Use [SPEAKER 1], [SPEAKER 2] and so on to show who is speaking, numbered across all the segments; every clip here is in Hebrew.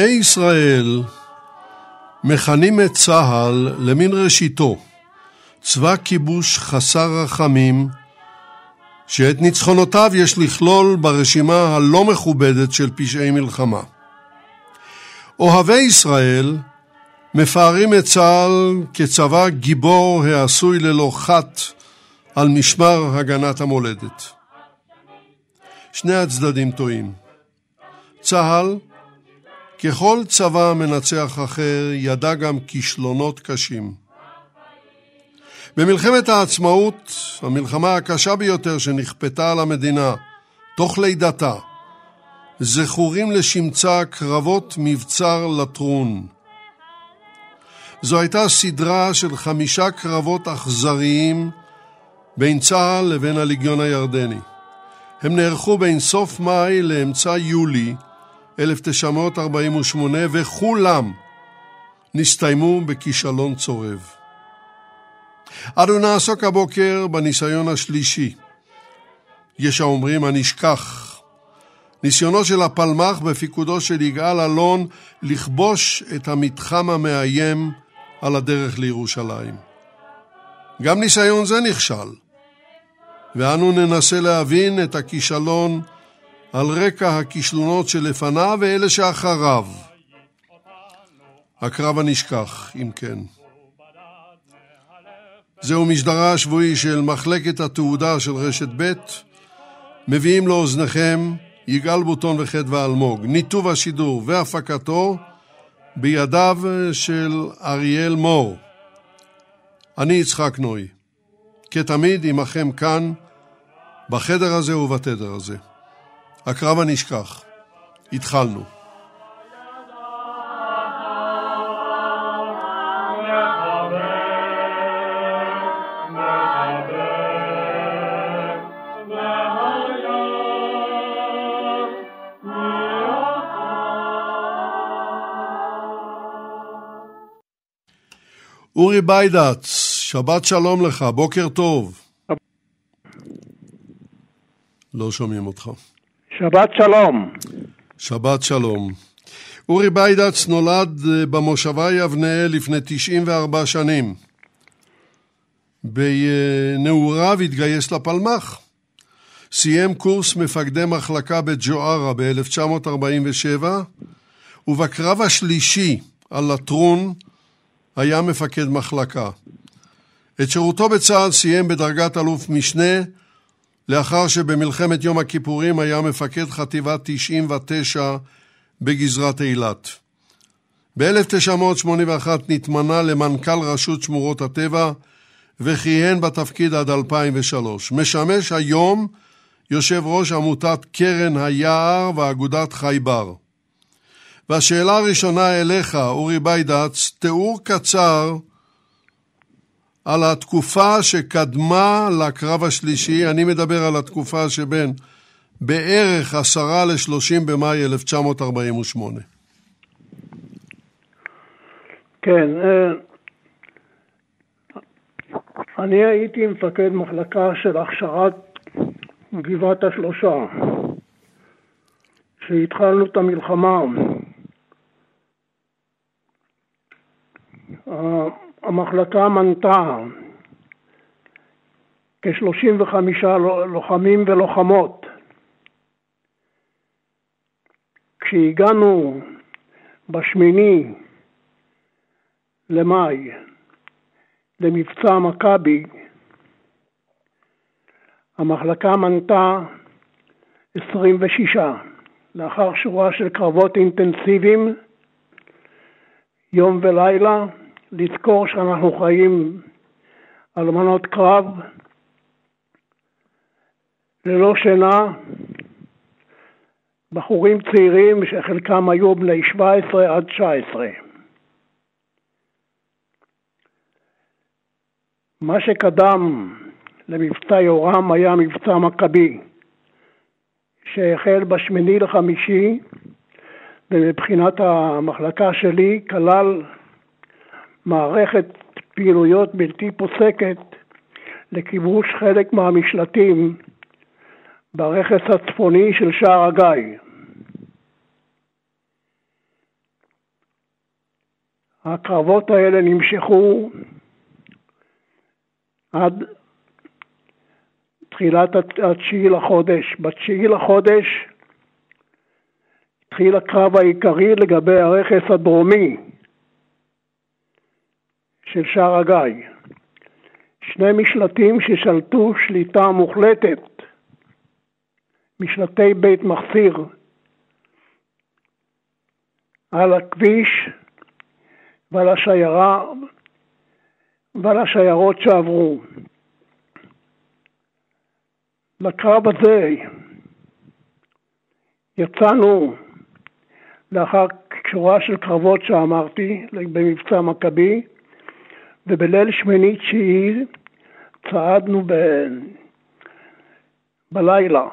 [SPEAKER 1] שונאי ישראל מכנים את צה"ל למין ראשיתו, צבא כיבוש חסר רחמים, שאת ניצחונותיו יש לכלול ברשימה הלא מכובדת של פשעי מלחמה. אוהבי ישראל מפארים את צה"ל כצבא גיבור העשוי ללא חת על משמר הגנת המולדת. שני הצדדים טועים. צה"ל ככל צבא מנצח אחר, ידע גם כישלונות קשים. במלחמת העצמאות, המלחמה הקשה ביותר שנכפתה על המדינה, תוך לידתה, זכורים לשמצה קרבות מבצר לטרון. זו הייתה סדרה של חמישה קרבות אכזריים בין צה"ל לבין הליגיון הירדני. הם נערכו בין סוף מאי לאמצע יולי 1948, וכולם נסתיימו בכישלון צורב. אנו נעסוק הבוקר בניסיון השלישי. יש האומרים הנשכח. ניסיונו של הפלמ"ח בפיקודו של יגאל אלון לכבוש את המתחם המאיים על הדרך לירושלים. גם ניסיון זה נכשל, ואנו ננסה להבין את הכישלון על רקע הכישלונות שלפניו ואלה שאחריו. הקרב הנשכח, אם כן. זהו משדרה השבועי של מחלקת התעודה של רשת ב', מביאים לאוזניכם יגאל בוטון וחדווה אלמוג. ניתוב השידור והפקתו בידיו של אריאל מור. אני יצחק נוי. כתמיד עמכם כאן, בחדר הזה ובתדר הזה. הקרב הנשכח. התחלנו. אורי ביידץ, שבת שלום לך, בוקר טוב. לא שומעים אותך.
[SPEAKER 2] שבת שלום.
[SPEAKER 1] שבת שלום. אורי ביידץ נולד אה, במושבה יבנה לפני 94 שנים. בנעוריו התגייס לפלמ"ח. סיים קורס מפקדי מחלקה בג'וארה ב-1947, ובקרב השלישי על לטרון היה מפקד מחלקה. את שירותו בצה"ל סיים בדרגת אלוף משנה, לאחר שבמלחמת יום הכיפורים היה מפקד חטיבת 99 בגזרת אילת. ב-1981 נתמנה למנכ"ל רשות שמורות הטבע וכיהן בתפקיד עד 2003. משמש היום יושב ראש עמותת קרן היער ואגודת חייבר. והשאלה הראשונה אליך, אורי ביידץ, תיאור קצר על התקופה שקדמה לקרב השלישי, אני מדבר על התקופה שבין בערך עשרה לשלושים במאי 1948.
[SPEAKER 2] כן, אה, אני הייתי מפקד מחלקה של הכשרת גבעת השלושה. כשהתחלנו את המלחמה, המחלקה מנתה כ-35 לוחמים ולוחמות. כשהגענו בשמיני למאי למבצע מכבי, המחלקה מנתה 26. לאחר שורה של קרבות אינטנסיביים, יום ולילה, לזכור שאנחנו חיים על מנות קרב, ללא שינה, בחורים צעירים שחלקם היו בני 17 עד 19. מה שקדם למבצע יורם היה מבצע מכבי, שהחל בשמיני לחמישי, ומבחינת המחלקה שלי כלל מערכת פעילויות בלתי פוסקת לכיבוש חלק מהמשלטים ברכס הצפוני של שער הגיא. הקרבות האלה נמשכו עד תחילת התשיעי לחודש. בתשיעי לחודש התחיל הקרב העיקרי לגבי הרכס הדרומי של שער הגיא. שני משלטים ששלטו שליטה מוחלטת, משלטי בית מחסיר, על הכביש ועל השיירה ועל השיירות שעברו. לקרב הזה יצאנו לאחר שורה של קרבות שאמרתי במבצע מכבי, ובליל שמיני תשיעי צעדנו ב... בלילה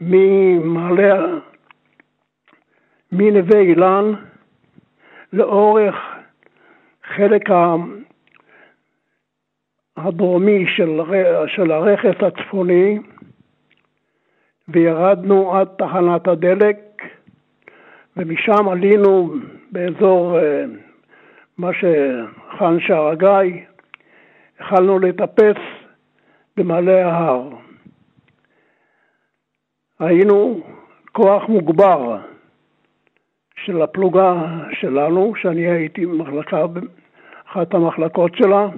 [SPEAKER 2] ממעלה, מנווה אילן לאורך חלק הדרומי של, של הרכס הצפוני וירדנו עד תחנת הדלק ומשם עלינו באזור אה, מה שער הגיא, החלנו לטפס במעלה ההר. היינו כוח מוגבר של הפלוגה שלנו, שאני הייתי במחלקה, אחת המחלקות שלה.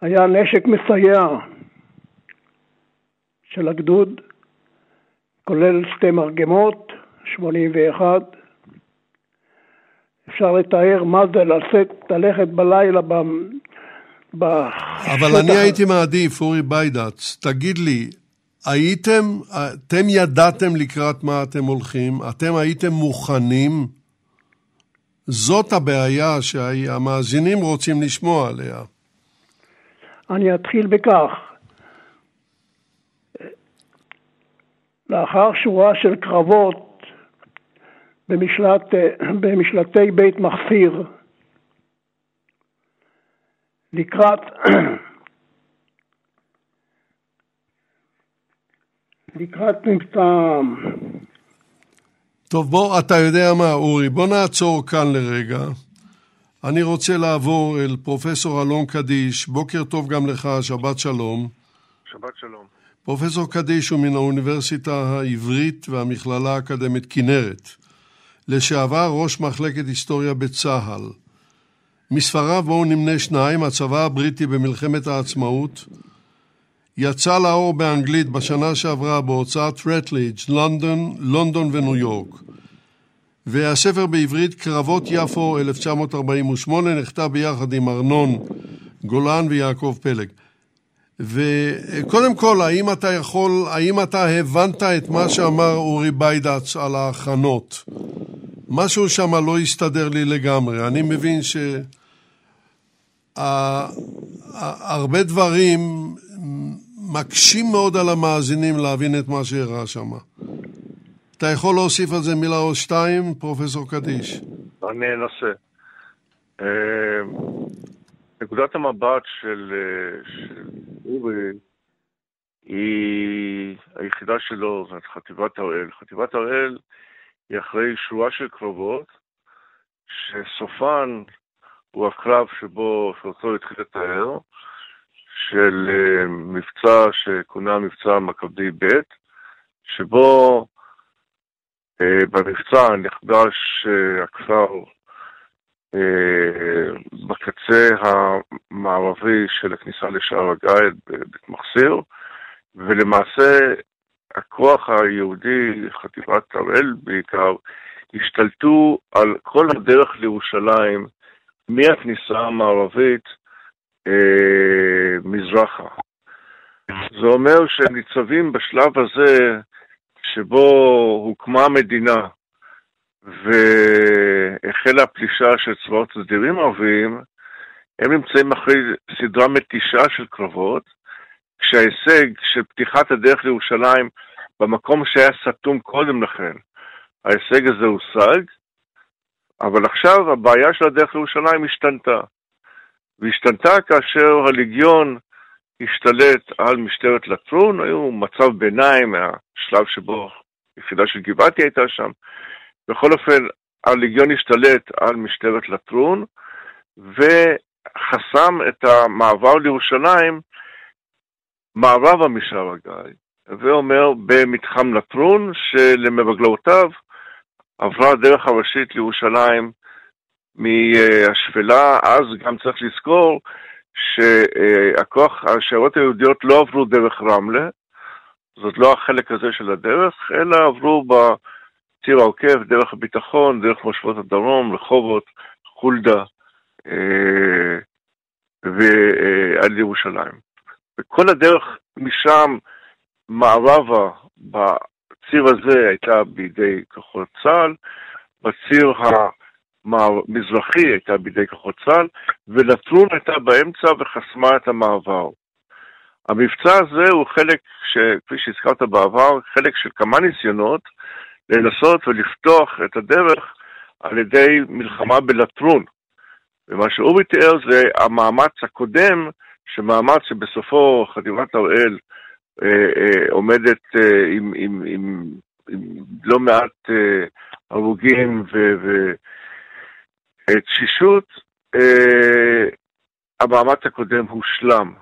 [SPEAKER 2] היה נשק מסייע של הגדוד, כולל שתי מרגמות, 81. אפשר לתאר מה זה לשאת, ללכת בלילה ב...
[SPEAKER 1] ב... אבל אני הייתי מעדיף, אורי ביידץ, תגיד לי, הייתם, אתם ידעתם לקראת מה אתם הולכים? אתם הייתם מוכנים? זאת הבעיה שהמאזינים רוצים לשמוע עליה.
[SPEAKER 2] אני אתחיל בכך. לאחר שורה של קרבות במשלט, במשלטי בית מחסיר, לקראת לקראת מבצע...
[SPEAKER 1] טוב, בוא, אתה יודע מה, אורי, בוא נעצור כאן לרגע. אני רוצה לעבור אל פרופסור אלון קדיש. בוקר טוב גם לך, שבת שלום.
[SPEAKER 3] שבת שלום.
[SPEAKER 1] פרופסור קדיש הוא מן האוניברסיטה העברית והמכללה האקדמית כנרת. לשעבר ראש מחלקת היסטוריה בצה"ל. מספריו בואו נמנה שניים, הצבא הבריטי במלחמת העצמאות, יצא לאור באנגלית בשנה שעברה בהוצאת רטליג', לונדון, לונדון וניו יורק. והספר בעברית קרבות יפו 1948 נכתב ביחד עם ארנון גולן ויעקב פלג. וקודם כל, האם אתה יכול, האם אתה הבנת את מה שאמר אורי ביידץ על ההכנות? משהו שם לא הסתדר לי לגמרי. אני מבין שהרבה דברים מקשים מאוד על המאזינים להבין את מה שאירע שם. אתה יכול להוסיף על זה מילה או שתיים, פרופסור קדיש?
[SPEAKER 3] אני אנסה. אה, נקודת המבט של, אה, של אורי היא, היחידה שלו זאת חטיבת הראל. חטיבת הראל היא אחרי שורה של קרבות, שסופן הוא הקרב שבו, שאותו התחיל לתאר, של uh, מבצע שכונה מבצע מכבי ב', שבו uh, במבצע נכבש הכפר בקצה המערבי של הכניסה לשער הגיא, בבית ולמעשה הכוח היהודי, חטיבת הראל בעיקר, השתלטו על כל הדרך לירושלים מהכניסה המערבית אה, מזרחה. זה אומר שהם ניצבים בשלב הזה שבו הוקמה המדינה והחלה הפלישה של צבאות סדירים ערביים, הם נמצאים אחרי סדרה מתישה של קרבות, כשההישג של פתיחת הדרך לירושלים במקום שהיה סתום קודם לכן, ההישג הזה הושג, אבל עכשיו הבעיה של הדרך לירושלים השתנתה. והשתנתה כאשר הליגיון השתלט על משטרת לטרון, היו מצב ביניים מהשלב שבו יחידה של גבעתי הייתה שם. בכל אופן, הליגיון השתלט על משטרת לטרון וחסם את המעבר לירושלים מערבה משער הגיא, ואומר במתחם לטרון שלמרגלותיו עברה הדרך הראשית לירושלים מהשפלה, אז גם צריך לזכור שהכוח, השיירות היהודיות לא עברו דרך רמלה, זאת לא החלק הזה של הדרך, אלא עברו בציר העוקף, דרך הביטחון, דרך מושבות הדרום, רחובות, חולדה אה, ועד ירושלים. וכל הדרך משם מערבה בציר הזה הייתה בידי כוחות צה"ל, בציר המזרחי הייתה בידי כוחות צה"ל, ולטרון הייתה באמצע וחסמה את המעבר. המבצע הזה הוא חלק, כפי שהזכרת בעבר, חלק של כמה ניסיונות לנסות ולפתוח את הדרך על ידי מלחמה בלטרון. ומה שאורי תיאר זה המאמץ הקודם, שמאמץ שבסופו חטיבת הראל אה, אה, עומדת אה, עם, עם, עם, עם לא מעט אה, הרוגים ותשישות, אה, המאמץ הקודם הושלם.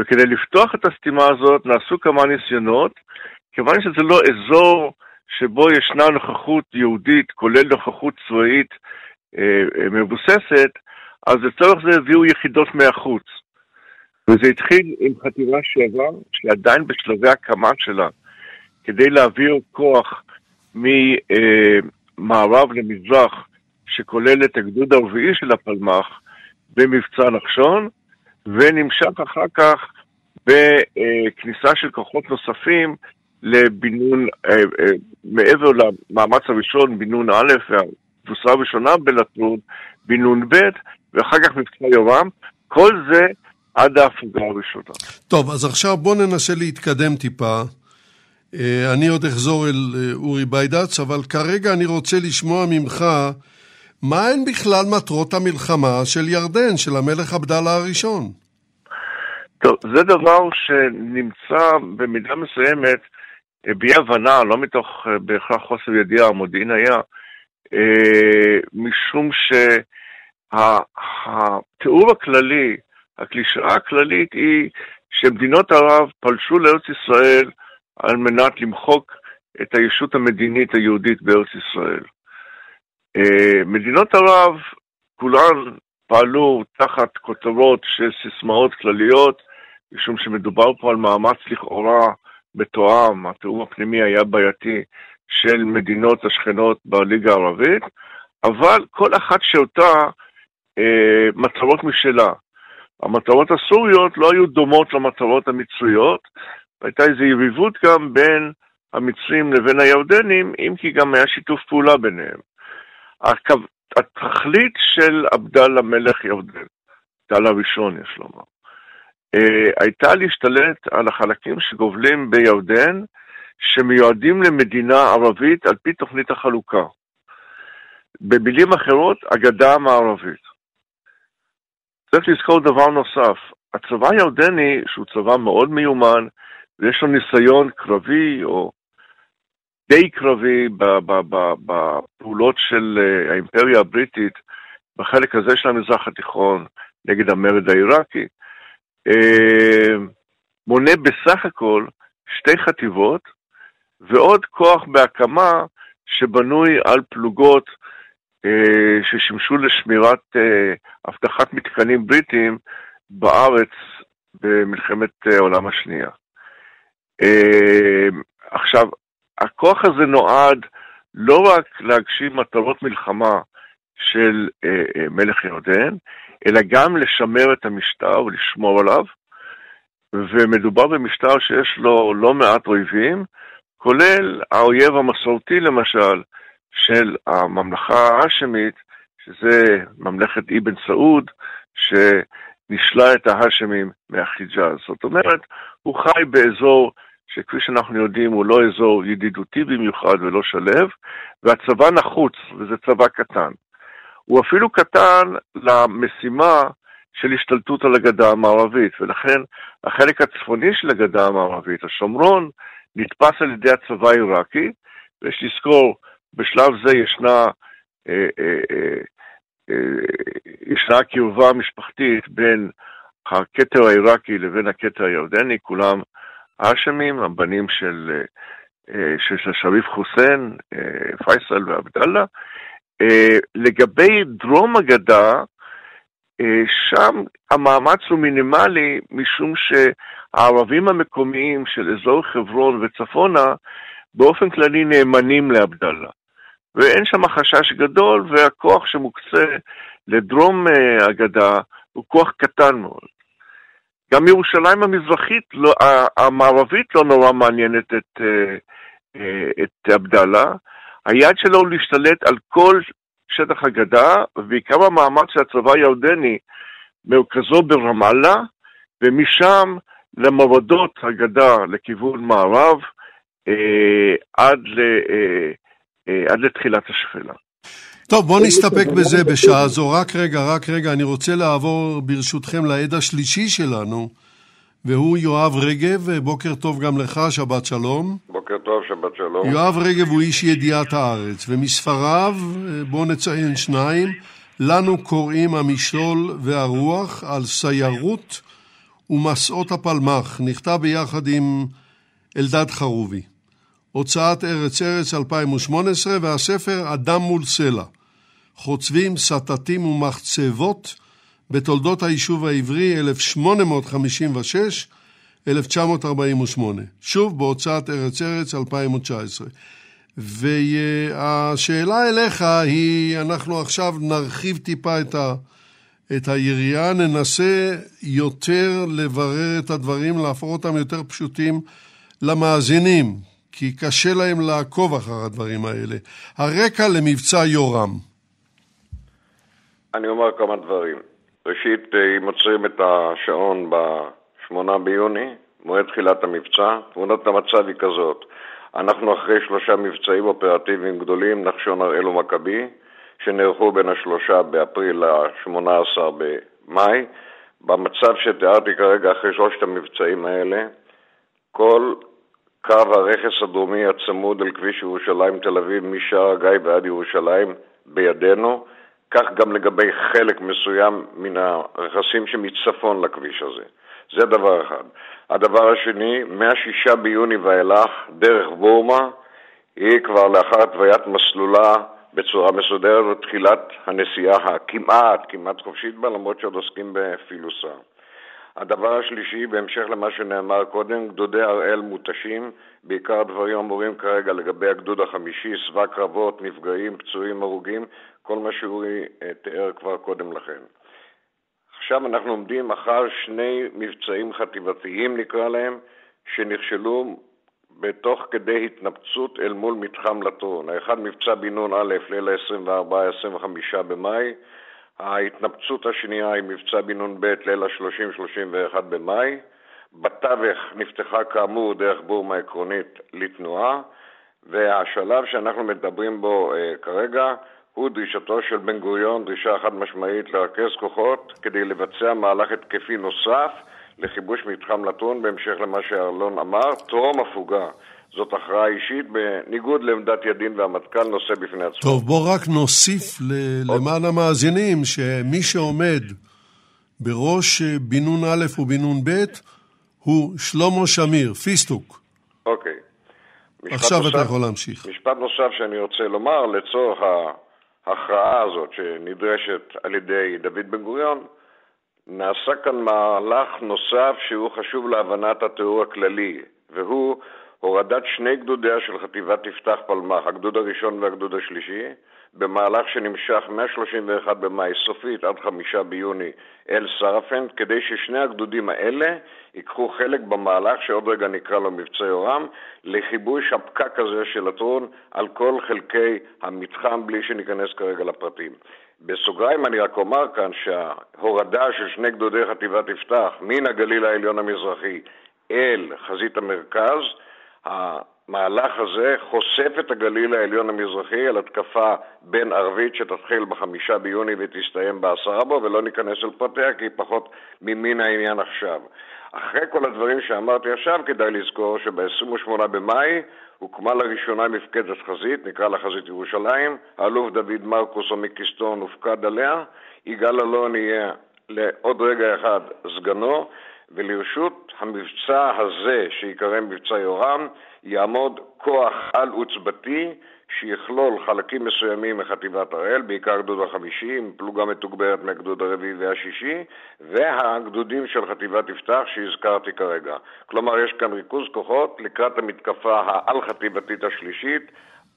[SPEAKER 3] וכדי לפתוח את הסתימה הזאת נעשו כמה ניסיונות, כיוון שזה לא אזור שבו ישנה נוכחות יהודית, כולל נוכחות צבאית אה, אה, מבוססת, אז לצורך זה הביאו יחידות מהחוץ. וזה התחיל עם חטיבה שבע, שעדיין בשלבי הקמה שלה, כדי להעביר כוח ממערב למזרח, שכולל את הגדוד הרביעי של הפלמ"ח, במבצע נחשון, ונמשך אחר כך בכניסה של כוחות נוספים לבינון, אה, אה, מעבר למאמץ הראשון, בינון א' והתבוסה הראשונה בלטרון, בינון ב', ואחר כך מבצע יורם, כל זה עד ההפוגה הראשונה.
[SPEAKER 1] טוב, אז עכשיו בוא ננסה להתקדם טיפה. אה, אני עוד אחזור אל אורי ביידץ, אבל כרגע אני רוצה לשמוע ממך מה הן בכלל מטרות המלחמה של ירדן, של המלך עבדאללה הראשון.
[SPEAKER 3] טוב, זה דבר שנמצא במידה מסוימת באי הבנה, לא מתוך בהכרח חוסר ידיעה, המודיעין היה, משום שהתיאור הכללי הקלישאה הכללית היא שמדינות ערב פלשו לארץ ישראל על מנת למחוק את הישות המדינית היהודית בארץ ישראל. אה, מדינות ערב כולן פעלו תחת כותרות של סיסמאות כלליות, משום שמדובר פה על מאמץ לכאורה מתואם, התיאום הפנימי היה בעייתי של מדינות השכנות בליגה הערבית, אבל כל אחת שאותה אה, מטרות משלה. המטרות הסוריות לא היו דומות למטרות המצריות, והייתה איזו יריבות גם בין המצרים לבין הירדנים, אם כי גם היה שיתוף פעולה ביניהם. התכלית של עבדאללה מלך ירדן, עבדאללה הראשון יש לומר, הייתה להשתלט על החלקים שגובלים בירדן, שמיועדים למדינה ערבית על פי תוכנית החלוקה. במילים אחרות, הגדה המערבית. צריך לזכור דבר נוסף, הצבא הירדני, שהוא צבא מאוד מיומן, ויש לו ניסיון קרבי או די קרבי בפעולות של אה, האימפריה הבריטית בחלק הזה של המזרח התיכון נגד המרד העיראקי, אה, מונה בסך הכל שתי חטיבות ועוד כוח בהקמה שבנוי על פלוגות אה, ששימשו לשמירת אבטחת מתקנים בריטיים בארץ במלחמת העולם השנייה. עכשיו, הכוח הזה נועד לא רק להגשים מטרות מלחמה של אה, אה, מלך ירדן, אלא גם לשמר את המשטר ולשמור עליו, ומדובר במשטר שיש לו לא מעט אויבים, כולל האויב המסורתי למשל של הממלכה האשמית, שזה ממלכת אבן סעוד, שנישלה את ההאשמים מהחיג'אז. זאת אומרת, הוא חי באזור שכפי שאנחנו יודעים הוא לא אזור ידידותי במיוחד ולא שלב, והצבא נחוץ, וזה צבא קטן. הוא אפילו קטן למשימה של השתלטות על הגדה המערבית, ולכן החלק הצפוני של הגדה המערבית, השומרון, נתפס על ידי הצבא העיראקי, ויש לזכור, בשלב זה ישנה, אה, אה, אה, אה, ישנה קרבה משפחתית בין הכתר העיראקי לבין הכתר הירדני, כולם האשמים, הבנים של, אה, של, של שריף חוסיין, אה, פייסל ועבדאללה. אה, לגבי דרום הגדה, שם המאמץ הוא מינימלי משום שהערבים המקומיים של אזור חברון וצפונה באופן כללי נאמנים לעבדאללה. ואין שם חשש גדול, והכוח שמוקצה לדרום הגדה הוא כוח קטן מאוד. גם ירושלים המזרחית, לא, המערבית לא נורא מעניינת את, אה, אה, את עבדאללה. היעד שלו הוא להשתלט על כל שטח הגדה, ובעיקר המאמץ של הצבא הירדני, מרכזו ברמאללה, ומשם למורדות הגדה לכיוון מערב, אה, עד, ל, אה, אה, עד לתחילת השפלה.
[SPEAKER 1] טוב, בואו נסתפק בזה בשעה זו. רק רגע, רק רגע, אני רוצה לעבור ברשותכם לעד השלישי שלנו, והוא יואב רגב. בוקר טוב גם לך, שבת שלום.
[SPEAKER 4] בוקר טוב, שבת שלום.
[SPEAKER 1] יואב רגב הוא איש ידיעת הארץ, ומספריו, בואו נציין שניים, לנו קוראים המשעול והרוח על סיירות ומסעות הפלמ"ח, נכתב ביחד עם אלדד חרובי. הוצאת ארץ ארץ 2018 והספר אדם מול סלע. חוצבים, סטטים ומחצבות בתולדות היישוב העברי 1856-1948. שוב בהוצאת ארץ ארץ 2019. והשאלה אליך היא, אנחנו עכשיו נרחיב טיפה את, ה, את היריעה, ננסה יותר לברר את הדברים, להפוך אותם יותר פשוטים למאזינים, כי קשה להם לעקוב אחר הדברים האלה. הרקע למבצע יורם.
[SPEAKER 4] אני אומר כמה דברים. ראשית, אה, אם עוצרים את השעון ב-8 ביוני, מועד תחילת המבצע, תמונת המצב היא כזאת: אנחנו אחרי שלושה מבצעים אופרטיביים גדולים, נחשון הראל ומכבי, שנערכו בין השלושה באפריל ל-18 במאי. במצב שתיארתי כרגע אחרי שלושת המבצעים האלה, כל קו הרכס הדרומי הצמוד אל כביש ירושלים תל אביב משער הגיא ועד ירושלים בידינו, כך גם לגבי חלק מסוים מן הרכסים שמצפון לכביש הזה. זה דבר אחד. הדבר השני, מה-6 ביוני ואילך, דרך בורמה, היא כבר לאחר התוויית מסלולה בצורה מסודרת ותחילת הנסיעה הכמעט, כמעט חופשית בה, למרות שעוד עוסקים בפילוסה. הדבר השלישי, בהמשך למה שנאמר קודם, גדודי הראל מותשים, בעיקר דברים אמורים כרגע לגבי הגדוד החמישי, שבע קרבות, נפגעים, פצועים, הרוגים, כל מה שאורי אה, תיאר כבר קודם לכן. עכשיו אנחנו עומדים אחר שני מבצעים חטיבתיים נקרא להם, שנכשלו בתוך כדי התנפצות אל מול מתחם לטרון. האחד מבצע בן נון א', ליל ה-24-25 במאי, ההתנפצות השנייה היא מבצע בן נון ב', ליל ה-30-31 במאי. בתווך נפתחה כאמור דרך בורמה עקרונית לתנועה, והשלב שאנחנו מדברים בו אה, כרגע הוא דרישתו של בן גוריון, דרישה חד משמעית לרכז כוחות כדי לבצע מהלך התקפי נוסף לכיבוש מתחם לטרון, בהמשך למה שאלון אמר, טרום הפוגה. זאת הכרעה אישית, בניגוד לעמדת ידין והמטכ"ל נושא בפני עצמו.
[SPEAKER 1] טוב, בוא רק נוסיף ל- למען המאזינים שמי שעומד בראש אה, בן נון א' ובן נון ב' הוא שלמה שמיר, פיסטוק.
[SPEAKER 4] אוקיי.
[SPEAKER 1] עכשיו אתה
[SPEAKER 4] נוסף-
[SPEAKER 1] יכול להמשיך.
[SPEAKER 4] משפט נוסף שאני רוצה לומר, לצורך ההכרעה הזאת שנדרשת על ידי דוד בן גוריון, נעשה כאן מהלך נוסף שהוא חשוב להבנת התיאור הכללי, והוא הורדת שני גדודיה של חטיבת יפתח פלמ"ח, הגדוד הראשון והגדוד השלישי, במהלך שנמשך מ-31 במאי סופית עד חמישה ביוני אל סרפנד, כדי ששני הגדודים האלה ייקחו חלק במהלך שעוד רגע נקרא לו מבצע יורם, לכיבוש הפקק הזה של הטרון על כל חלקי המתחם, בלי שניכנס כרגע לפרטים. בסוגריים אני רק אומר כאן שההורדה של שני גדודי חטיבת יפתח מן הגליל העליון המזרחי אל חזית המרכז, המהלך הזה חושף את הגליל העליון המזרחי על התקפה בין ערבית שתתחיל בחמישה ביוני ותסתיים בעשרה בו, ולא ניכנס אל פרטיה כי היא פחות ממין העניין עכשיו. אחרי כל הדברים שאמרתי עכשיו, כדאי לזכור שב-28 במאי הוקמה לראשונה מפקדת חזית, נקרא לה חזית ירושלים, האלוף דוד מרקוס עמיקיסטון הופקד עליה, יגאל אלון יהיה לעוד רגע אחד סגנו, ולרשות המבצע הזה, שיקרא מבצע יורם, יעמוד כוח על-עוצבתי שיכלול חלקים מסוימים מחטיבת הראל, בעיקר גדוד החמישי, עם פלוגה מתוגברת מהגדוד הרביעי והשישי, והגדודים של חטיבת יפתח שהזכרתי כרגע. כלומר, יש כאן ריכוז כוחות לקראת המתקפה העל-חטיבתית השלישית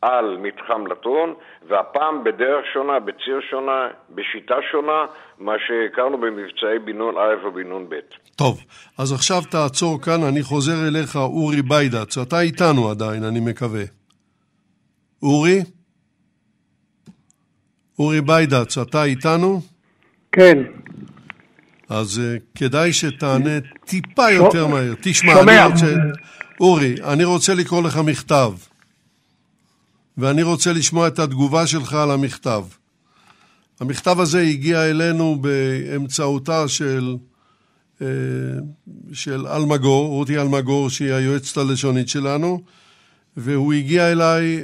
[SPEAKER 4] על מתחם לטרון, והפעם בדרך שונה, בציר שונה, בשיטה שונה, מה שהכרנו במבצעי בן נון א' ובן נון ב'.
[SPEAKER 1] טוב, אז עכשיו תעצור כאן, אני חוזר אליך, אורי ביידץ. אתה איתנו עדיין, אני מקווה. אורי? אורי ביידץ, אתה איתנו?
[SPEAKER 2] כן,
[SPEAKER 1] אז uh, כדאי שתענה טיפה
[SPEAKER 2] שו-
[SPEAKER 1] יותר מהר. תשמע,
[SPEAKER 2] שומע.
[SPEAKER 1] אני רוצה... אורי, אני רוצה לקרוא לך מכתב, ואני רוצה לשמוע את התגובה שלך על המכתב. המכתב הזה הגיע אלינו באמצעותה של, אה, של אלמגור, רותי אלמגור, שהיא היועצת הלשונית שלנו, והוא הגיע אליי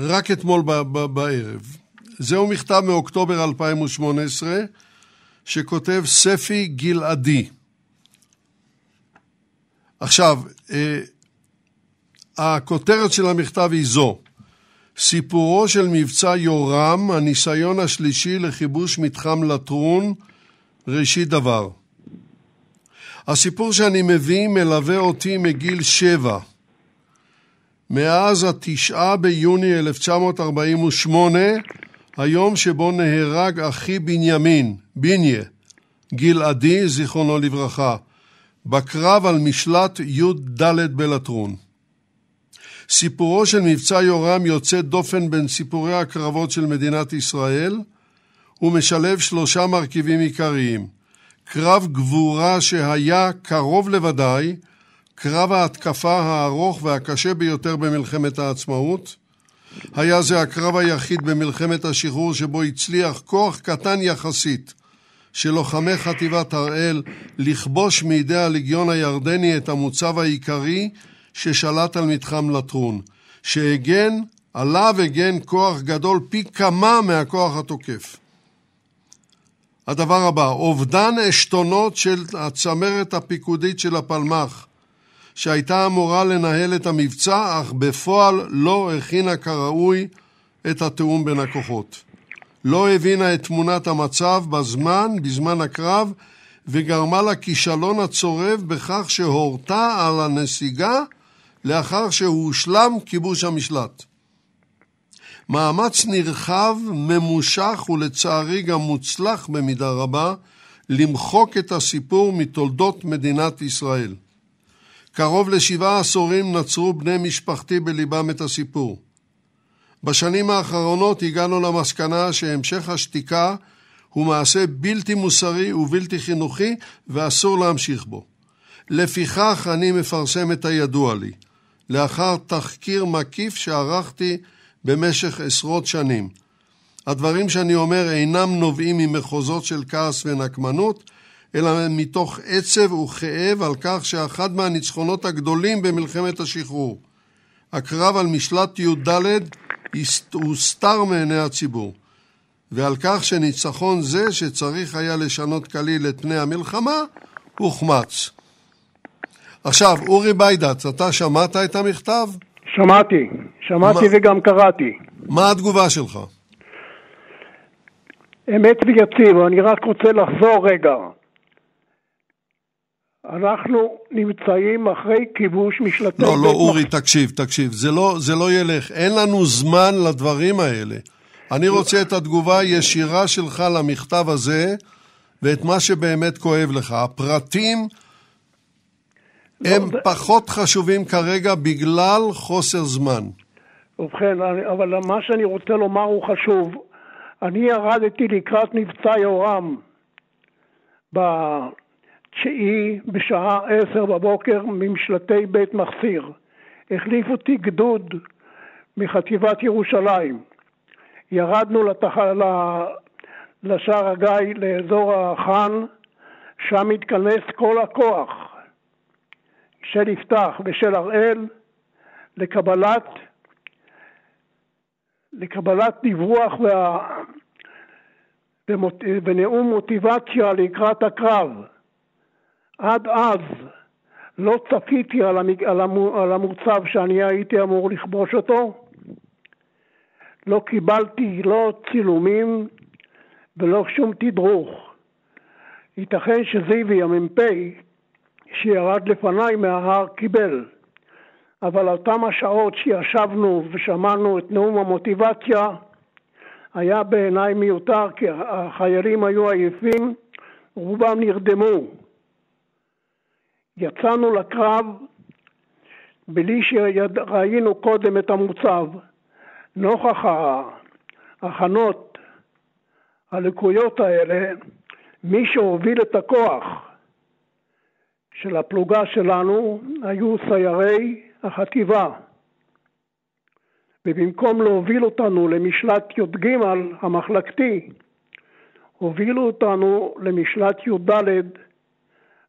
[SPEAKER 1] רק אתמול בערב. זהו מכתב מאוקטובר 2018, שכותב ספי גלעדי. עכשיו, אה, הכותרת של המכתב היא זו: סיפורו של מבצע יורם, הניסיון השלישי לכיבוש מתחם לטרון, ראשית דבר. הסיפור שאני מביא מלווה אותי מגיל שבע. מאז התשעה ביוני 1948, היום שבו נהרג אחי בנימין, בניה, גלעדי, זיכרונו לברכה, בקרב על משלט י"ד בלטרון. סיפורו של מבצע יורם יוצא דופן בין סיפורי הקרבות של מדינת ישראל, ומשלב שלושה מרכיבים עיקריים. קרב גבורה שהיה קרוב לוודאי, קרב ההתקפה הארוך והקשה ביותר במלחמת העצמאות. היה זה הקרב היחיד במלחמת השחרור שבו הצליח כוח קטן יחסית של לוחמי חטיבת הראל לכבוש מידי הלגיון הירדני את המוצב העיקרי ששלט על מתחם לטרון, שהגן, עליו הגן כוח גדול פי כמה מהכוח התוקף. הדבר הבא, אובדן עשתונות של הצמרת הפיקודית של הפלמ"ח, שהייתה אמורה לנהל את המבצע, אך בפועל לא הכינה כראוי את התיאום בין הכוחות. לא הבינה את תמונת המצב בזמן, בזמן הקרב, וגרמה לכישלון הצורב בכך שהורתה על הנסיגה לאחר שהושלם כיבוש המשלט. מאמץ נרחב, ממושך ולצערי גם מוצלח במידה רבה, למחוק את הסיפור מתולדות מדינת ישראל. קרוב לשבעה עשורים נצרו בני משפחתי בליבם את הסיפור. בשנים האחרונות הגענו למסקנה שהמשך השתיקה הוא מעשה בלתי מוסרי ובלתי חינוכי ואסור להמשיך בו. לפיכך אני מפרסם את הידוע לי, לאחר תחקיר מקיף שערכתי במשך עשרות שנים. הדברים שאני אומר אינם נובעים ממחוזות של כעס ונקמנות, אלא מתוך עצב וכאב על כך שאחד מהניצחונות הגדולים במלחמת השחרור, הקרב על משלט י"ד, הוסתר מעיני הציבור, ועל כך שניצחון זה, שצריך היה לשנות כליל את פני המלחמה, הוחמץ. עכשיו, אורי ביידץ, אתה שמעת את המכתב?
[SPEAKER 2] שמעתי, שמעתי
[SPEAKER 1] מה-
[SPEAKER 2] וגם קראתי.
[SPEAKER 1] מה התגובה שלך?
[SPEAKER 2] אמת ויציב, אני רק רוצה לחזור רגע. אנחנו נמצאים אחרי כיבוש משלטי
[SPEAKER 1] לא, לא, אורי,
[SPEAKER 2] מח-
[SPEAKER 1] תקשיב, תקשיב, זה לא, זה לא ילך. אין לנו זמן לדברים האלה. אני רוצה את התגובה הישירה שלך למכתב הזה, ואת מה שבאמת כואב לך. הפרטים הם
[SPEAKER 2] זה-
[SPEAKER 1] פחות חשובים כרגע בגלל חוסר זמן.
[SPEAKER 2] ובכן, אני- אבל מה שאני רוצה לומר הוא חשוב. אני ירדתי לקראת מבצע יורם בתשיעי בשעה עשר בבוקר ממשלטי בית מחסיר. החליף אותי גדוד מחטיבת ירושלים. ירדנו לתח... לשער הגיא, לאזור החאן, שם התכנס כל הכוח של יפתח ושל הראל לקבלת לקבלת דיווח וה... ונאום מוטיבציה לקראת הקרב. עד אז לא צפיתי על, המג... על, המו... על המוצב שאני הייתי אמור לכבוש אותו, לא קיבלתי לא צילומים ולא שום תדרוך. ייתכן שזיוי המ"פ שירד לפניי מההר קיבל. אבל אותם השעות שישבנו ושמענו את נאום המוטיבציה היה בעיניי מיותר כי החיילים היו עייפים, רובם נרדמו. יצאנו לקרב בלי שראינו קודם את המוצב. נוכח ההכנות הלקויות האלה, מי שהוביל את הכוח של הפלוגה שלנו היו סיירי החטיבה. ובמקום להוביל אותנו למשלט י"ג המחלקתי, הובילו אותנו למשלט י"ד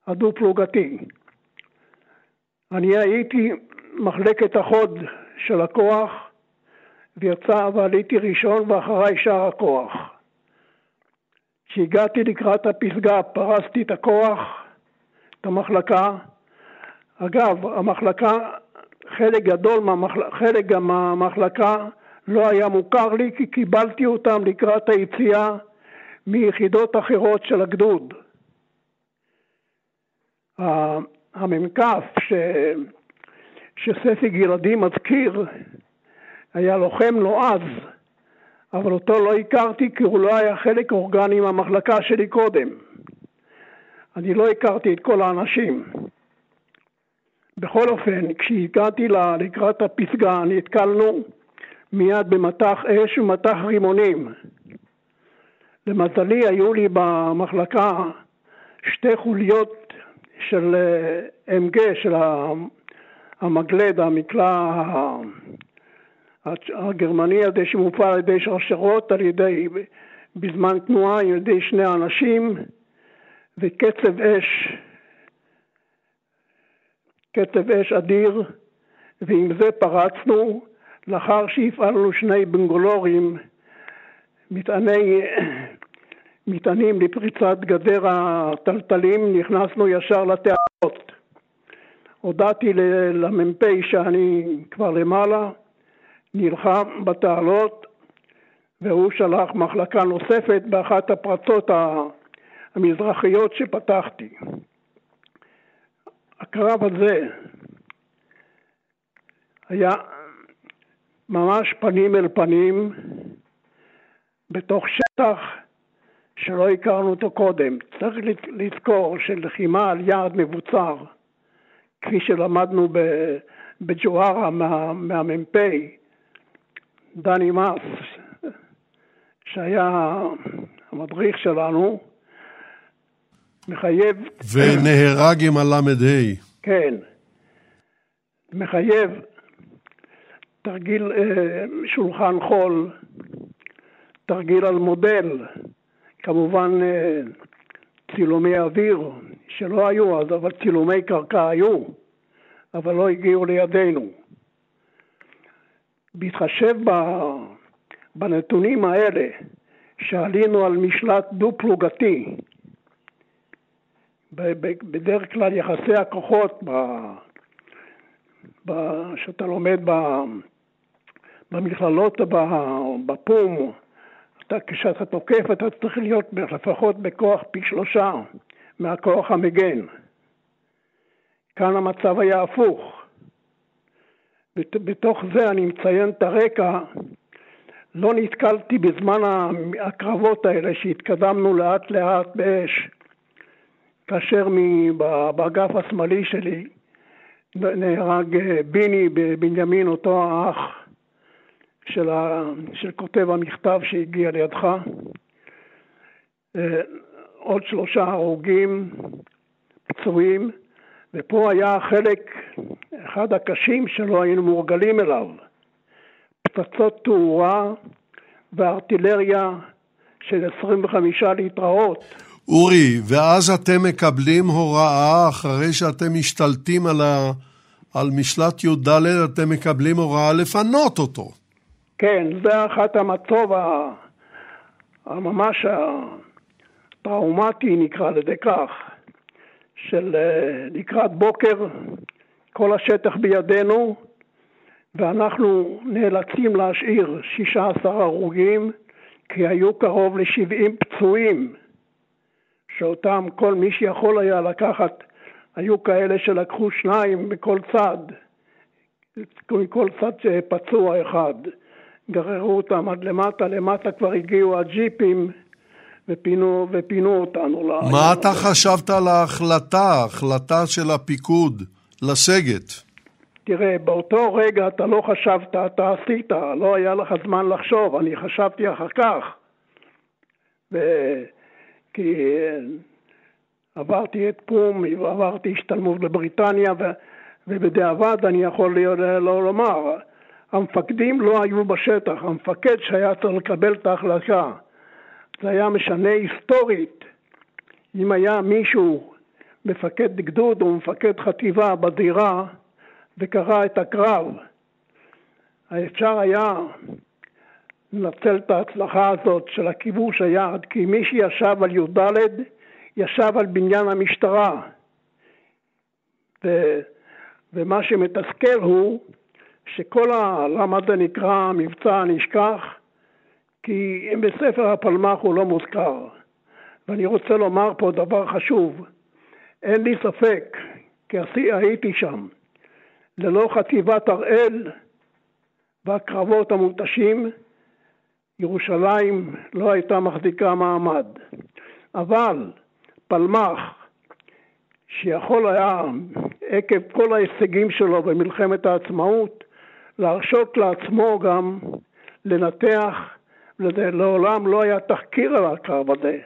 [SPEAKER 2] הדו-פלוגתי. אני הייתי מחלקת החוד של הכוח, ויצא ועליתי ראשון ואחריי שאר הכוח. כשהגעתי לקראת הפסגה פרסתי את הכוח, את המחלקה. אגב, המחלקה, חלק גדול מהמחלקה, חלק גם מהמחלקה לא היה מוכר לי כי קיבלתי אותם לקראת היציאה מיחידות אחרות של הגדוד. המ"כ ש... שספי גלעדי מזכיר היה לוחם נועז, אבל אותו לא הכרתי כי הוא לא היה חלק אורגני מהמחלקה שלי קודם. אני לא הכרתי את כל האנשים. בכל אופן, כשהגעתי לקראת הפסגה נתקלנו מיד במטח אש ומטח רימונים. למזלי היו לי במחלקה שתי חוליות של MG, של המגלד, המקלע הגרמני הזה שמופעל על ידי שרשרות, על ידי, בזמן תנועה, על ידי שני אנשים, וקצב אש, קצב אש אדיר, ועם זה פרצנו, לאחר שהפעלנו שני בנגולורים, מטעני, מטענים לפריצת גדר הטלטלים, נכנסנו ישר לתעלות. הודעתי למ"פ שאני כבר למעלה, נלחם בתעלות, והוא שלח מחלקה נוספת באחת הפרצות המזרחיות שפתחתי. הקרב הזה היה ממש פנים אל פנים בתוך שטח שלא הכרנו אותו קודם. צריך לזכור שלחימה על יעד מבוצר, כפי שלמדנו בג'והרה מה, מהמ"פ, דני מס, שהיה המדריך שלנו, מחייב...
[SPEAKER 1] ונהרג עם הל"ה.
[SPEAKER 2] כן. מחייב תרגיל אה, שולחן חול, תרגיל על מודל, כמובן אה, צילומי אוויר, שלא היו אז, אבל צילומי קרקע היו, אבל לא הגיעו לידינו. בהתחשב בנתונים האלה, שעלינו על משלט דו-פלוגתי, בדרך כלל יחסי הכוחות ב... ב... שאתה לומד ב... במכללות בפום, אתה, כשאתה תוקף אתה צריך להיות לפחות בכוח פי שלושה מהכוח המגן. כאן המצב היה הפוך. בתוך זה אני מציין את הרקע, לא נתקלתי בזמן הקרבות האלה שהתקדמנו לאט לאט באש, כאשר באגף השמאלי שלי נהרג אה, ביני בבנימין, אותו האח של, ה, של כותב המכתב שהגיע לידך. אה, עוד שלושה הרוגים, פצועים, ופה היה חלק, אחד הקשים שלא היינו מורגלים אליו, פצצות תאורה וארטילריה של 25 להתראות.
[SPEAKER 1] אורי, ואז אתם מקבלים הוראה, אחרי שאתם משתלטים על, ה... על משלט י"ד, אתם מקבלים הוראה לפנות אותו.
[SPEAKER 2] כן, זה אחת המצוב הממש הטראומטי, נקרא לזה כך, של אה, לקראת בוקר, כל השטח בידינו, ואנחנו נאלצים להשאיר 16 הרוגים, כי היו קרוב ל-70 פצועים. שאותם כל מי שיכול היה לקחת, היו כאלה שלקחו שניים מכל צד, מכל צד פצוע אחד, גררו אותם עד למטה, למטה כבר הגיעו הג'יפים ופינו, ופינו אותנו.
[SPEAKER 1] מה אתה חשבת על ההחלטה, ההחלטה של הפיקוד לסגת?
[SPEAKER 2] תראה, באותו רגע אתה לא חשבת, אתה עשית, לא היה לך זמן לחשוב, אני חשבתי אחר כך. ו... כי אה, עברתי את פום, עברתי השתלמות בבריטניה, ו, ובדיעבד אני יכול לא לומר, המפקדים לא היו בשטח, המפקד שהיה צריך לקבל את ההחלטה. זה היה משנה היסטורית אם היה מישהו, מפקד גדוד או מפקד חטיבה בדירה וקרא את הקרב. אפשר היה לנצל את ההצלחה הזאת של הכיבוש היעד, כי מי שישב על י"ד ישב על בניין המשטרה. ו, ומה שמתסכל הוא שכל ה... למה זה נקרא מבצע נשכח? כי בספר הפלמ"ח הוא לא מוזכר. ואני רוצה לומר פה דבר חשוב, אין לי ספק, כי הייתי שם, ללא חטיבת הראל והקרבות המותשים, ירושלים לא הייתה מחזיקה מעמד. אבל פלמ"ח, שיכול היה, עקב כל ההישגים שלו במלחמת העצמאות, להרשות לעצמו גם לנתח, לעולם לא היה תחקיר על הקרב הזה.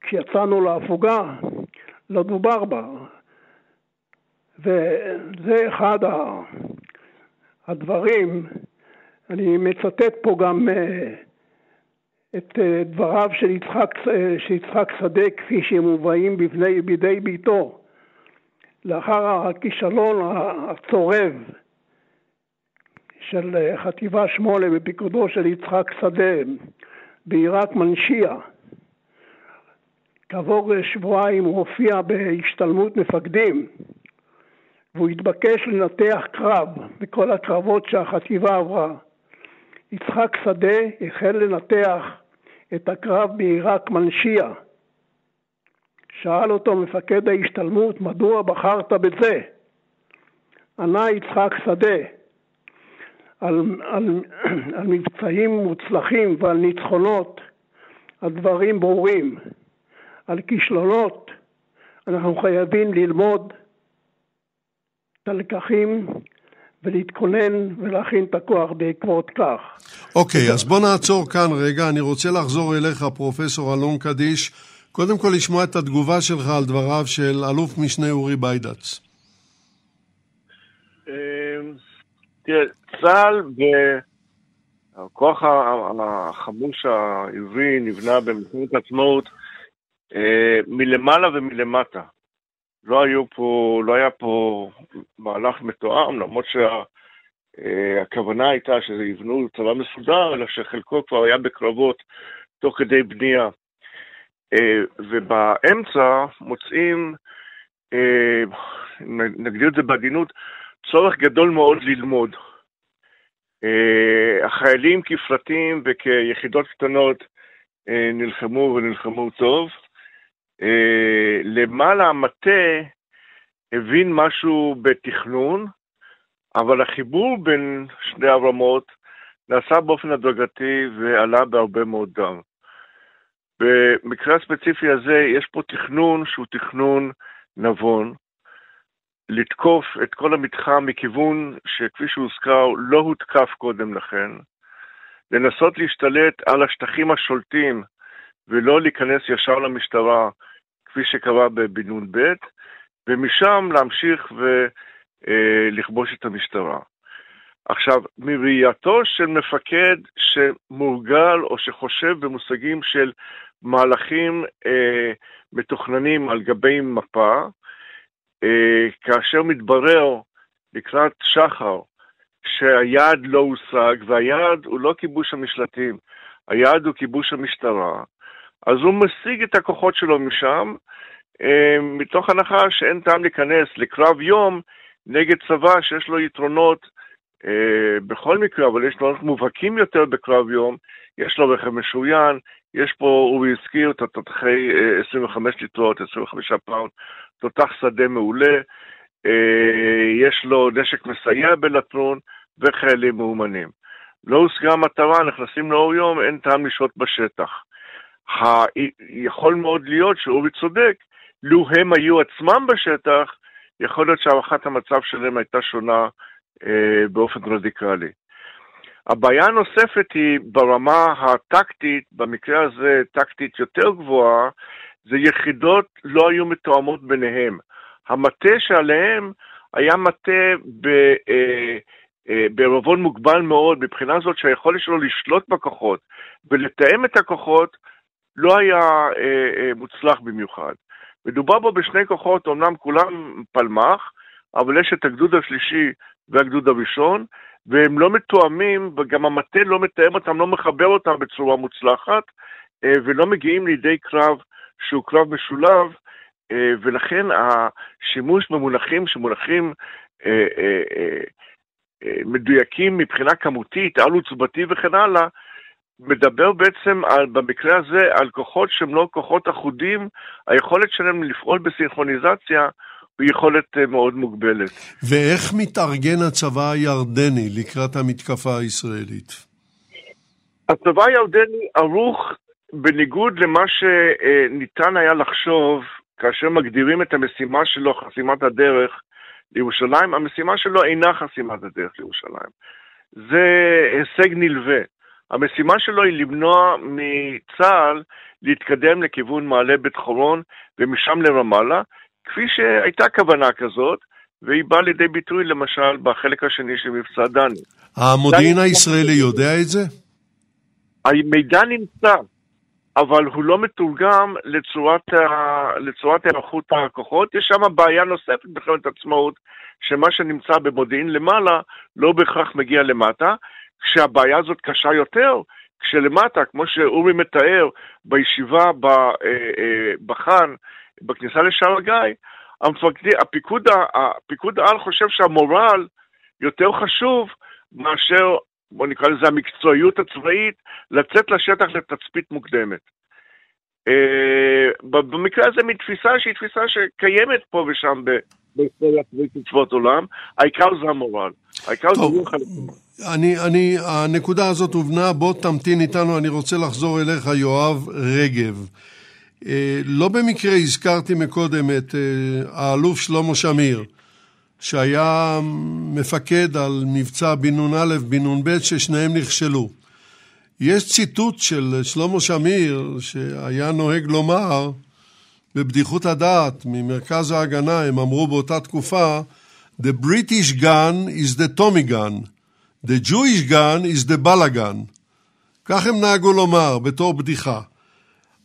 [SPEAKER 2] כשיצאנו להפוגה, לא דובר בה. וזה אחד הדברים, אני מצטט פה גם אה, את אה, דבריו של יצחק, אה, של יצחק שדה כפי שהם מובאים בידי ביתו לאחר הכישלון הצורב של אה, חטיבה שמונה בפיקודו של יצחק שדה בעיראק מנשייה. כעבור שבועיים הוא הופיע בהשתלמות מפקדים והוא התבקש לנתח קרב בכל הקרבות שהחטיבה עברה. יצחק שדה החל לנתח את הקרב בעיראק מנשייה. שאל אותו מפקד ההשתלמות, מדוע בחרת בזה? ענה יצחק שדה, על, על, על מבצעים מוצלחים ועל ניצחונות הדברים ברורים. על כישלונות אנחנו חייבים ללמוד את הלקחים ולהתכונן ולהכין את הכוח בעקבות כך.
[SPEAKER 1] אוקיי, okay, אז בוא נעצור כאן רגע. אני רוצה לחזור אליך, פרופסור אלון קדיש. קודם כל לשמוע את התגובה שלך על דבריו של אלוף משנה אורי ביידץ.
[SPEAKER 3] תראה, צה"ל והכוח החמוש העברי נבנה במלחמת העצמאות אה, מלמעלה ומלמטה. לא, היו פה, לא היה פה מהלך מתואם, למרות שהכוונה שה, הייתה שזה יבנו צבא מסודר, אלא שחלקו כבר היה בקרבות תוך כדי בנייה. ובאמצע מוצאים, נגדיר את זה בעדינות, צורך גדול מאוד ללמוד. החיילים כפרטים וכיחידות קטנות נלחמו ונלחמו טוב. למעלה המטה הבין משהו בתכנון, אבל החיבור בין שני הרמות נעשה באופן הדרגתי ועלה בהרבה מאוד דם. במקרה הספציפי הזה יש פה תכנון שהוא תכנון נבון, לתקוף את כל המתחם מכיוון שכפי שהוזכר לא הותקף קודם לכן, לנסות להשתלט על השטחים השולטים ולא להיכנס ישר למשטרה כפי שקרה בבן נ"ב, ומשם להמשיך ולכבוש את המשטרה. עכשיו, מראייתו של מפקד שמורגל או שחושב במושגים של מהלכים אה, מתוכננים על גבי מפה, אה, כאשר מתברר לקראת שחר שהיעד לא הושג, והיעד הוא לא כיבוש המשלטים, היעד הוא כיבוש המשטרה, אז הוא משיג את הכוחות שלו משם, אה, מתוך הנחה שאין טעם להיכנס לקרב יום נגד צבא שיש לו יתרונות אה, בכל מקרה, אבל יש יתרונות מובהקים יותר בקרב יום, יש לו רכב משוריין, יש פה, הוא הזכיר את התותחי 25 ליטרות, 25 pound, תותח שדה מעולה, יש לו נשק מסייע בלטרון וחיילים מאומנים. לא הושגה המטרה, נכנסים לאור יום, אין טעם לשהות בשטח. יכול מאוד להיות שאורי צודק, לו הם היו עצמם בשטח, יכול להיות שהערכת המצב שלהם הייתה שונה אה, באופן רדיקלי. הבעיה הנוספת היא ברמה הטקטית, במקרה הזה טקטית יותר גבוהה, זה יחידות לא היו מתואמות ביניהם. המטה שעליהם היה מטה ב, אה, אה, בערבון מוגבל מאוד, מבחינה זאת שהיכולת שלו לשלוט בכוחות ולתאם את הכוחות לא היה אה, מוצלח במיוחד. מדובר בו בשני כוחות, אמנם כולם פלמ"ח, אבל יש את הגדוד השלישי והגדוד הראשון, והם לא מתואמים, וגם המטה לא מתאם אותם, לא מחבר אותם בצורה מוצלחת, אה, ולא מגיעים לידי קרב שהוא קרב משולב, אה, ולכן השימוש במונחים שמונחים אה, מדויקים מבחינה כמותית, על עוצבתי וכן הלאה, מדבר בעצם על, במקרה הזה על כוחות שהם לא כוחות אחודים, היכולת שלהם לפעול בסינכרוניזציה היא יכולת מאוד מוגבלת.
[SPEAKER 1] ואיך מתארגן הצבא הירדני לקראת המתקפה הישראלית?
[SPEAKER 3] הצבא הירדני ערוך בניגוד למה שניתן היה לחשוב כאשר מגדירים את המשימה שלו, חסימת הדרך לירושלים, המשימה שלו אינה חסימת הדרך לירושלים. זה הישג נלווה. המשימה שלו היא למנוע מצה"ל להתקדם לכיוון מעלה בית חורון ומשם לרמאללה, כפי שהייתה כוונה כזאת, והיא באה לידי ביטוי למשל בחלק השני של מבצע דני.
[SPEAKER 1] המודיעין הישראלי יודע את זה?
[SPEAKER 3] המידע נמצא, אבל הוא לא מתורגם לצורת, לצורת היערכות הכוחות. יש שם בעיה נוספת במלחמת עצמאות, שמה שנמצא במודיעין למעלה לא בהכרח מגיע למטה, כשהבעיה הזאת קשה יותר, כשלמטה, כמו שאורי מתאר בישיבה בחאן, בכניסה לשער הגיא, המפקדי, הפיקוד, הפיקוד העל חושב שהמורל יותר חשוב מאשר, בוא נקרא לזה המקצועיות הצבאית, לצאת לשטח לתצפית מוקדמת. אה, במקרה הזה מתפיסה שהיא תפיסה שקיימת פה ושם בהיסטוריה צבאות עולם, העיקר זה המורל. העיקר זה רוח
[SPEAKER 1] אני, אני, הנקודה הזאת הובנה, בוא תמתין איתנו, אני רוצה לחזור אליך, יואב רגב. אה, לא במקרה הזכרתי מקודם את אה, האלוף שלמה שמיר, שהיה מפקד על מבצע בן נ"א, בן נ"ב, ששניהם נכשלו. יש ציטוט של שלמה שמיר, שהיה נוהג לומר, בבדיחות הדעת, ממרכז ההגנה, הם אמרו באותה תקופה, The British gun is the Tommy gun, the Jewish gun is the balagan. כך הם נהגו לומר, בתור בדיחה.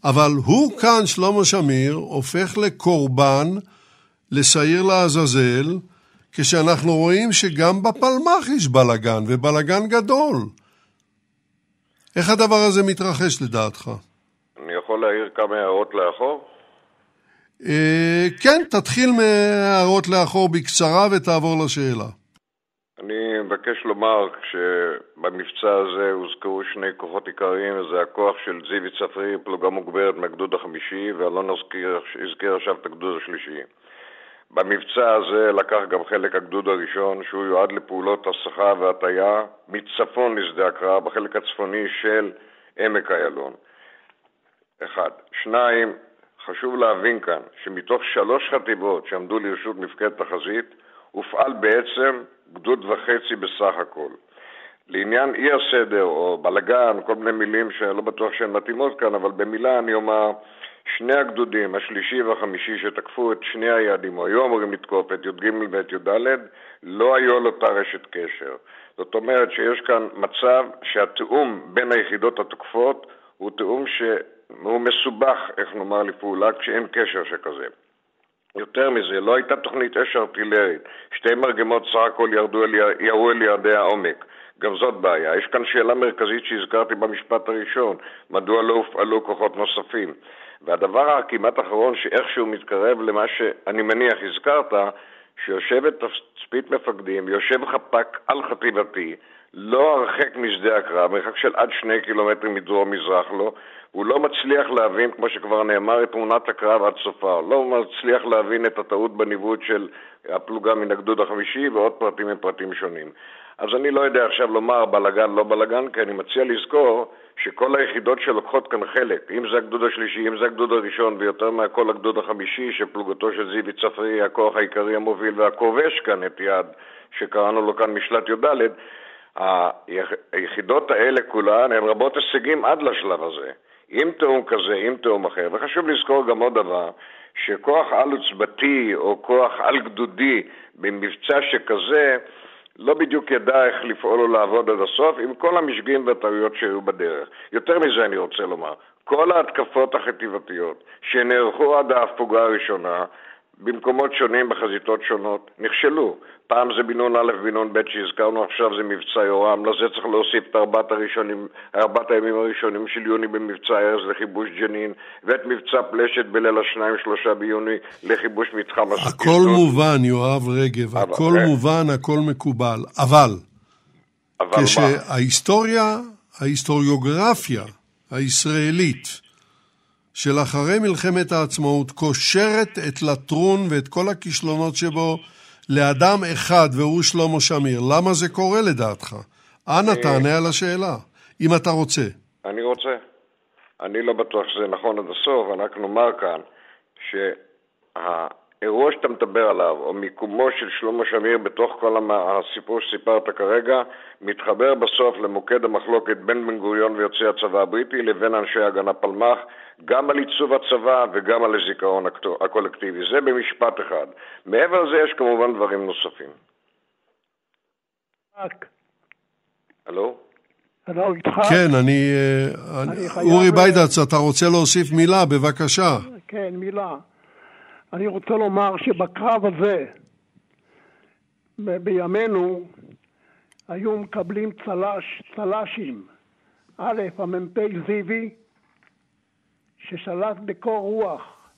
[SPEAKER 1] אבל הוא כאן, שלמה שמיר, הופך לקורבן, לשעיר לעזאזל, כשאנחנו רואים שגם בפלמ"ח יש בלגן, ובלגן גדול. איך הדבר הזה מתרחש לדעתך?
[SPEAKER 4] אני יכול להעיר כמה הערות לאחור?
[SPEAKER 1] אה, כן, תתחיל מהערות לאחור בקצרה ותעבור לשאלה.
[SPEAKER 4] אני מבקש לומר שבמבצע הזה הוזכרו שני כוחות עיקריים, וזה הכוח של זיוי צפרי, פלוגה מוגברת מהגדוד החמישי, ואלון הזכיר עכשיו את הגדוד השלישי. במבצע הזה לקח גם חלק הגדוד הראשון, שהוא יועד לפעולות הסחה והטיה מצפון לשדה הקרב, בחלק הצפוני של עמק איילון. אחד. שניים, חשוב להבין כאן שמתוך שלוש חטיבות שעמדו לרשות מפקדת החזית, הופעל בעצם גדוד וחצי בסך הכל. לעניין אי הסדר או בלגן, כל מיני מילים שאני לא בטוח שהן מתאימות כאן, אבל במילה אני אומר, שני הגדודים, השלישי והחמישי, שתקפו את שני היעדים, או היו אמורים לתקוף את י"ג ואת י"ד, לא היו על אותה רשת קשר. זאת אומרת שיש כאן מצב שהתיאום בין היחידות התוקפות הוא תיאום שהוא מסובך, איך נאמר, לפעולה כשאין קשר שכזה. יותר מזה, לא הייתה תוכנית אש ארטילרית. שתי מרגמות סך הכל ירדו אל, ירו אל יעדי העומק. גם זאת בעיה. יש כאן שאלה מרכזית שהזכרתי במשפט הראשון, מדוע לא הופעלו כוחות נוספים. והדבר הכמעט אחרון שאיכשהו מתקרב למה שאני מניח הזכרת, שיושבת תצפית מפקדים, יושב חפ"ק על חטיבתי, לא הרחק משדה הקרב, מרחק של עד שני קילומטרים מדרום מזרח לו, הוא לא מצליח להבין, כמו שכבר נאמר, את תמונת הקרב עד סופה. הוא לא מצליח להבין את הטעות בניווט של הפלוגה מן הגדוד החמישי ועוד פרטים מפרטים שונים. אז אני לא יודע עכשיו לומר בלגן, לא בלגן, כי אני מציע לזכור שכל היחידות שלוקחות כאן חלק, אם זה הגדוד השלישי, אם זה הגדוד הראשון, ויותר מהכל הגדוד החמישי, שפלוגתו של זיוי צפרי, הכוח העיקרי המוביל והכובש כאן את יד, שקראנו לו כאן משלט י"ד, היחידות האלה כולן הן רבות הישגים עד לשלב הזה. עם תיאום כזה, עם תיאום אחר. וחשוב לזכור גם עוד דבר, שכוח על-עוצבתי או כוח על-גדודי במבצע שכזה, לא בדיוק ידע איך לפעול או לעבוד עד הסוף, עם כל המשגים והטעויות שהיו בדרך. יותר מזה אני רוצה לומר, כל ההתקפות החטיבתיות שנערכו עד ההפוגה הראשונה, במקומות שונים, בחזיתות שונות, נכשלו. פעם זה בן נון א', בן נון ב' שהזכרנו עכשיו זה מבצע יורם, לזה צריך להוסיף את ארבעת, הראשונים, ארבעת הימים הראשונים של יוני במבצע ארז לכיבוש ג'נין, ואת מבצע פלשת בליל השניים שלושה ביוני לכיבוש מתחם
[SPEAKER 1] הסוכנות. הכל מובן, יואב רגב, אבל, הכל רגע. מובן, הכל מקובל, אבל, אבל כשההיסטוריה, ההיסטוריוגרפיה הישראלית, של אחרי מלחמת העצמאות קושרת את לטרון ואת כל הכישלונות שבו לאדם אחד, והוא שלמה שמיר. למה זה קורה לדעתך? אנא תענה על השאלה, אם אתה רוצה.
[SPEAKER 4] אני רוצה. אני לא בטוח שזה נכון עד הסוף, אני רק נאמר כאן שה... האירוע שאתה מדבר עליו, או מיקומו של שלמה שמיר בתוך כל הסיפור שסיפרת כרגע, מתחבר בסוף למוקד המחלוקת בין בן גוריון ויוצאי הצבא הבריטי לבין אנשי הגנה פלמ"ח, גם על עיצוב הצבא וגם על הזיכרון הקולקטיבי. זה במשפט אחד. מעבר לזה יש כמובן דברים נוספים. הלו?
[SPEAKER 1] כן, אני... אה, אורי ביידץ, אתה רוצה להוסיף מילה? בבקשה.
[SPEAKER 2] כן, מילה. אני רוצה לומר שבקרב הזה, בימינו, היו מקבלים צל"ש, צל"שים. א', המ"פ זיוי, ששלט בקור רוח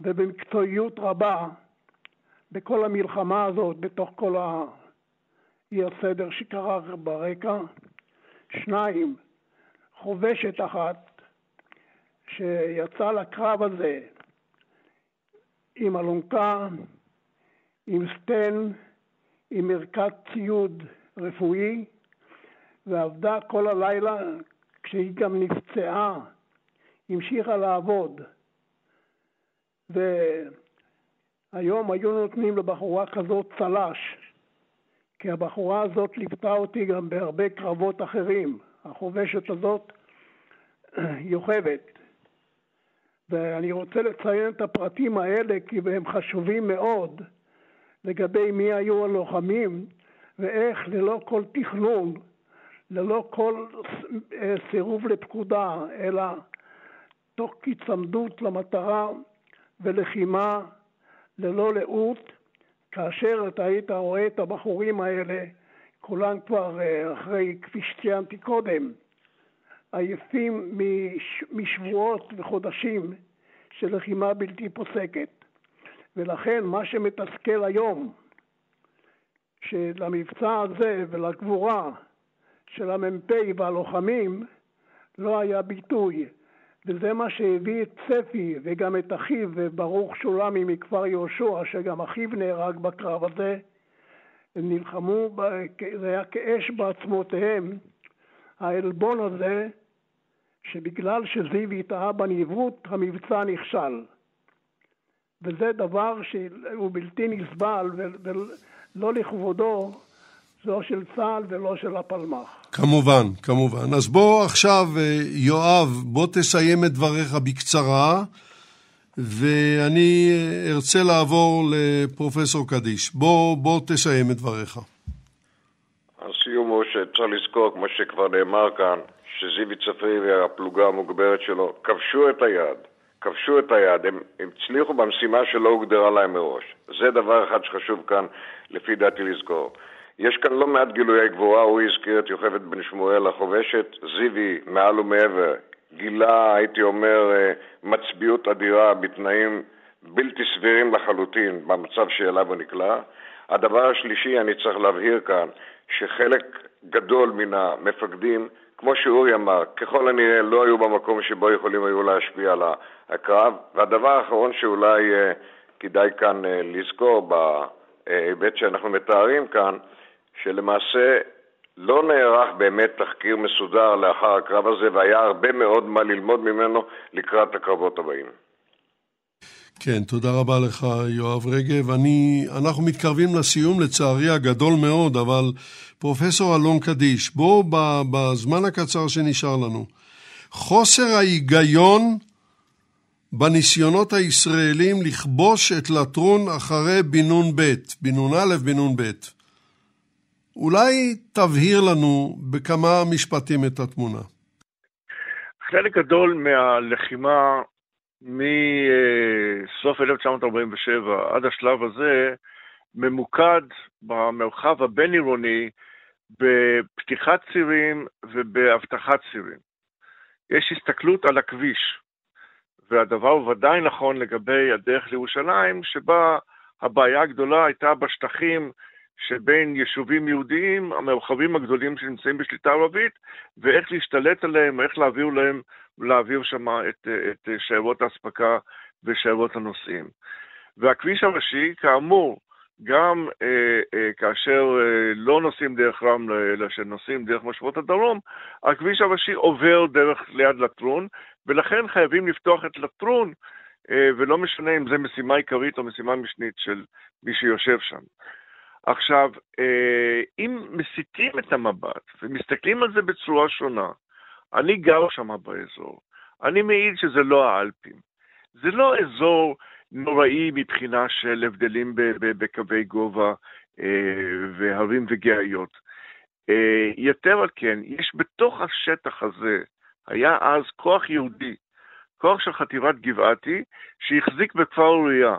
[SPEAKER 2] ובמקצועיות רבה בכל המלחמה הזאת, בתוך כל האי הסדר שקרה ברקע. שניים, חובשת אחת שיצא לקרב הזה עם אלונקה, עם סטן, עם ערכת ציוד רפואי, ועבדה כל הלילה כשהיא גם נפצעה, המשיכה לעבוד. והיום היו נותנים לבחורה כזאת צל"ש, כי הבחורה הזאת ליוותה אותי גם בהרבה קרבות אחרים. החובשת הזאת יוכבת. ואני רוצה לציין את הפרטים האלה כי הם חשובים מאוד לגבי מי היו הלוחמים ואיך ללא כל תכנון ללא כל אה, סירוב לפקודה, אלא תוך היצמדות למטרה ולחימה ללא לאות, כאשר אתה היית רואה את הבחורים האלה, כולם כבר אה, אחרי, כפי שציינתי קודם, עייפים משבועות וחודשים של לחימה בלתי פוסקת. ולכן מה שמתסכל היום, שלמבצע הזה ולגבורה של המ"פ והלוחמים לא היה ביטוי, וזה מה שהביא את צפי וגם את אחיו ברוך שולמי מכפר יהושע, שגם אחיו נהרג בקרב הזה, הם נלחמו, זה היה כאש בעצמותיהם, העלבון הזה, שבגלל שזיו התאהה בניווט, המבצע נכשל. וזה דבר שהוא בלתי נסבל ולא לכבודו, לא של צה"ל ולא של הפלמ"ח.
[SPEAKER 1] כמובן, כמובן. אז בוא עכשיו, אה, יואב, בוא תסיים את דבריך בקצרה, ואני אה, ארצה לעבור לפרופסור קדיש. בוא, בוא תסיים את דבריך.
[SPEAKER 4] הסיום הוא שצריך לזכור, כמו שכבר נאמר כאן, שזיוי צפרי והפלוגה המוגברת שלו כבשו את היד. כבשו את הם, הם הצליחו במשימה שלא הוגדרה להם מראש. זה דבר אחד שחשוב כאן, לפי דעתי, לזכור. יש כאן לא מעט גילויי גבורה, הוא הזכיר את יוכבד בן שמואל החובשת, זיוי מעל ומעבר, גילה, הייתי אומר, אה, מצביעות אדירה בתנאים בלתי סבירים לחלוטין במצב שאליו הוא נקלע. הדבר השלישי, אני צריך להבהיר כאן, שחלק גדול מן המפקדים כמו שאורי אמר, ככל הנראה לא היו במקום שבו יכולים היו להשפיע על הקרב. והדבר האחרון שאולי uh, כדאי כאן uh, לזכור בהיבט שאנחנו מתארים כאן, שלמעשה לא נערך באמת תחקיר מסודר לאחר הקרב הזה, והיה הרבה מאוד מה ללמוד ממנו לקראת הקרבות הבאים.
[SPEAKER 1] כן, תודה רבה לך, יואב רגב. אני, אנחנו מתקרבים לסיום, לצערי הגדול מאוד, אבל פרופסור אלון קדיש, בואו בזמן הקצר שנשאר לנו. חוסר ההיגיון בניסיונות הישראלים לכבוש את לטרון אחרי בן נ"ב, בן נ"א, בן נ"ב. אולי תבהיר לנו בכמה משפטים את התמונה.
[SPEAKER 3] חלק גדול מהלחימה מסוף 1947 עד השלב הזה ממוקד במרחב הבין-עירוני בפתיחת צירים ובאבטחת צירים. יש הסתכלות על הכביש, והדבר ודאי נכון לגבי הדרך לירושלים, שבה הבעיה הגדולה הייתה בשטחים שבין יישובים יהודיים, המרחבים הגדולים שנמצאים בשליטה ערבית, ואיך להשתלט עליהם, איך להעביר להם, להעביר שם את, את שיירות האספקה ושיירות הנוסעים. והכביש הראשי, כאמור, גם אה, אה, כאשר אה, לא נוסעים דרך רמלה, אלא שנוסעים דרך מושבות הדרום, הכביש הראשי עובר דרך ליד לטרון, ולכן חייבים לפתוח את לטרון, אה, ולא משנה אם זו משימה עיקרית או משימה משנית של מי שיושב שם. עכשיו, אה, אם מסיטים את המבט ומסתכלים על זה בצורה שונה, אני גר שם באזור, אני מעיד שזה לא האלפים. זה לא אזור נוראי מבחינה של הבדלים בקווי גובה אה, והרים וגאיות. אה, יתר על כן, יש בתוך השטח הזה, היה אז כוח יהודי, כוח של חטיבת גבעתי, שהחזיק בכפר אוריה.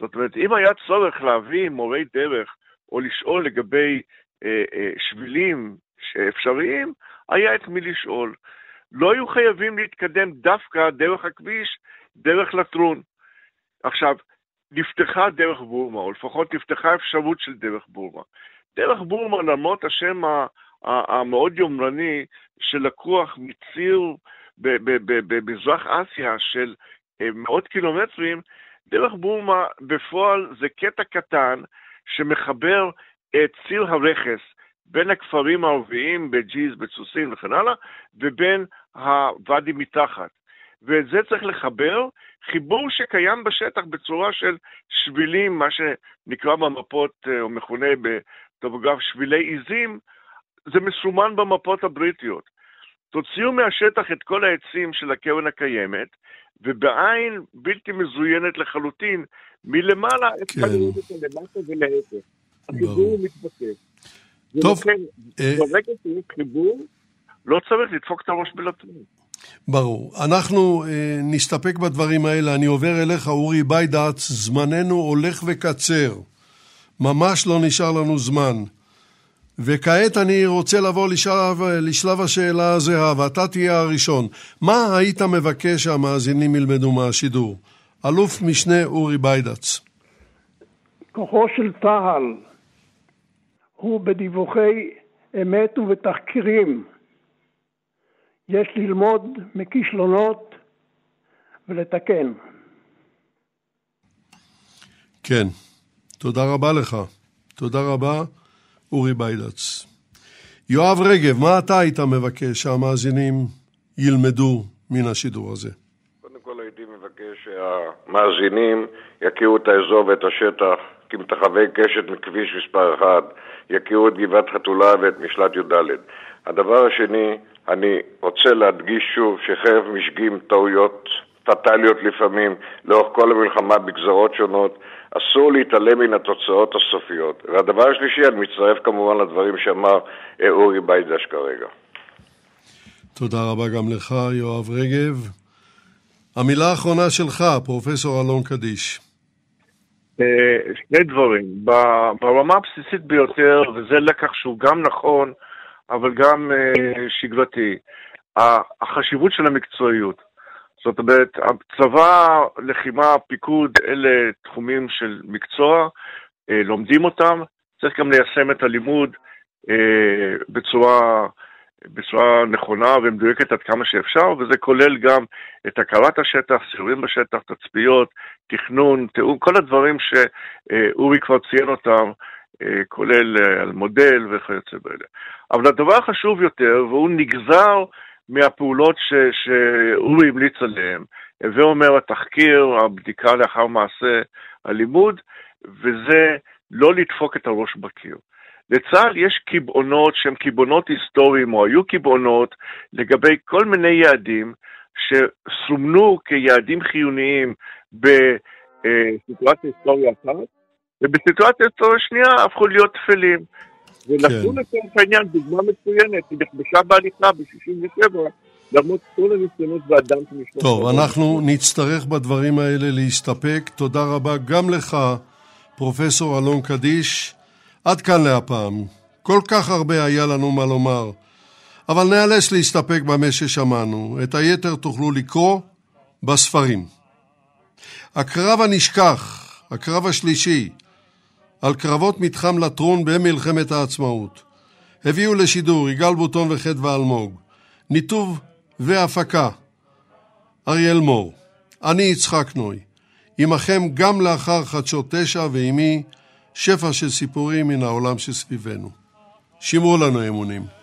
[SPEAKER 3] זאת אומרת, אם היה צורך להביא מורי דרך או לשאול לגבי אה, שבילים אפשריים, היה את מי לשאול. לא היו חייבים להתקדם דווקא דרך הכביש, דרך לטרון. עכשיו, נפתחה דרך בורמה, או לפחות נפתחה אפשרות של דרך בורמה. דרך בורמה, למרות השם המאוד יומרני שלקוח מציר במזרח אסיה של אה, מאות קילומטרים, דרך בורמה בפועל זה קטע קטן שמחבר את ציר הרכס בין הכפרים הערביים בג'יז, בצוסים וכן הלאה, ובין הוואדי מתחת. ואת זה צריך לחבר, חיבור שקיים בשטח בצורה של שבילים, מה שנקרא במפות, אה, או מכונה בטופוגרף שבילי עיזים, זה מסומן במפות הבריטיות. תוציאו מהשטח את כל העצים של הקרן הקיימת, ובעין בלתי מזוינת לחלוטין, מלמעלה כן. את ולהפך. החיבור מתבקש.
[SPEAKER 1] טוב. אה,
[SPEAKER 3] ברגע שיש חיבור, לא צריך לדפוק את הראש בלטרון.
[SPEAKER 1] ברור. אנחנו אה, נסתפק בדברים האלה. אני עובר אליך, אורי ביידץ, זמננו הולך וקצר. ממש לא נשאר לנו זמן. וכעת אני רוצה לעבור לשלב, לשלב השאלה הזהה, ואתה תהיה הראשון. מה היית מבקש שהמאזינים ילמדו מהשידור? אלוף משנה אורי ביידץ.
[SPEAKER 2] כוחו של צה"ל הוא בדיווחי אמת ובתחקירים. יש ללמוד מכישלונות ולתקן.
[SPEAKER 1] כן, תודה רבה לך. תודה רבה, אורי ביידץ. יואב רגב, מה אתה היית מבקש שהמאזינים ילמדו מן השידור הזה?
[SPEAKER 4] קודם כל הייתי מבקש שהמאזינים יכירו את האזור ואת השטח, כמתחווי קשת מכביש מספר 1, יכירו את גבעת חתולה ואת משלט י"ד. הדבר השני, אני רוצה להדגיש שוב שחרב משגים טעויות פטאליות לפעמים לאורך כל המלחמה בגזרות שונות, אסור להתעלם מן התוצאות הסופיות. והדבר השלישי, אני מצטרף כמובן לדברים שאמר אה, אורי ביידש כרגע.
[SPEAKER 1] תודה רבה גם לך, יואב רגב. המילה האחרונה שלך, פרופסור אלון קדיש.
[SPEAKER 3] אה, שני דברים. ברמה הבסיסית ביותר, וזה לקח שהוא גם נכון, אבל גם אה, שגרתי, החשיבות של המקצועיות. זאת אומרת, צבא, לחימה, פיקוד, אלה תחומים של מקצוע, אה, לומדים אותם, צריך גם ליישם את הלימוד בצורה, בצורה נכונה ומדויקת עד כמה שאפשר, וזה כולל גם את הכרת השטח, סיורים בשטח, תצפיות, תכנון, תיאום, כל הדברים שאורי כבר ציין אותם, אה, כולל אה, על מודל וכיוצא באלה. אבל הדבר החשוב יותר, והוא נגזר מהפעולות ש, שאורי המליץ עליהן, הווה אומר התחקיר, הבדיקה לאחר מעשה, הלימוד, וזה לא לדפוק את הראש בקיר. לצה"ל יש קיבעונות שהם קיבעונות היסטוריים, או היו קיבעונות, לגבי כל מיני יעדים שסומנו כיעדים חיוניים בסיטואציה היסטוריה אחת, ובסיטואציה היסטוריה שנייה הפכו להיות טפלים. ונתנו
[SPEAKER 1] כן.
[SPEAKER 3] לצורך העניין דוגמה מצוינת, היא נכבשה בהליכה ב-67, למרות כל הניסיונות והדם שנשמע.
[SPEAKER 1] טוב, אנחנו נצטרך בדברים האלה להסתפק. תודה רבה גם לך, פרופסור אלון קדיש. עד כאן להפעם. כל כך הרבה היה לנו מה לומר, אבל נאלץ להסתפק במה ששמענו. את היתר תוכלו לקרוא בספרים. הקרב הנשכח, הקרב השלישי, על קרבות מתחם לטרון במלחמת העצמאות. הביאו לשידור יגאל בוטון וחדווה אלמוג. ניתוב והפקה אריאל מור. אני יצחק נוי. עמכם גם לאחר חדשות תשע ועמי שפע של סיפורים מן העולם שסביבנו. שמרו לנו אמונים.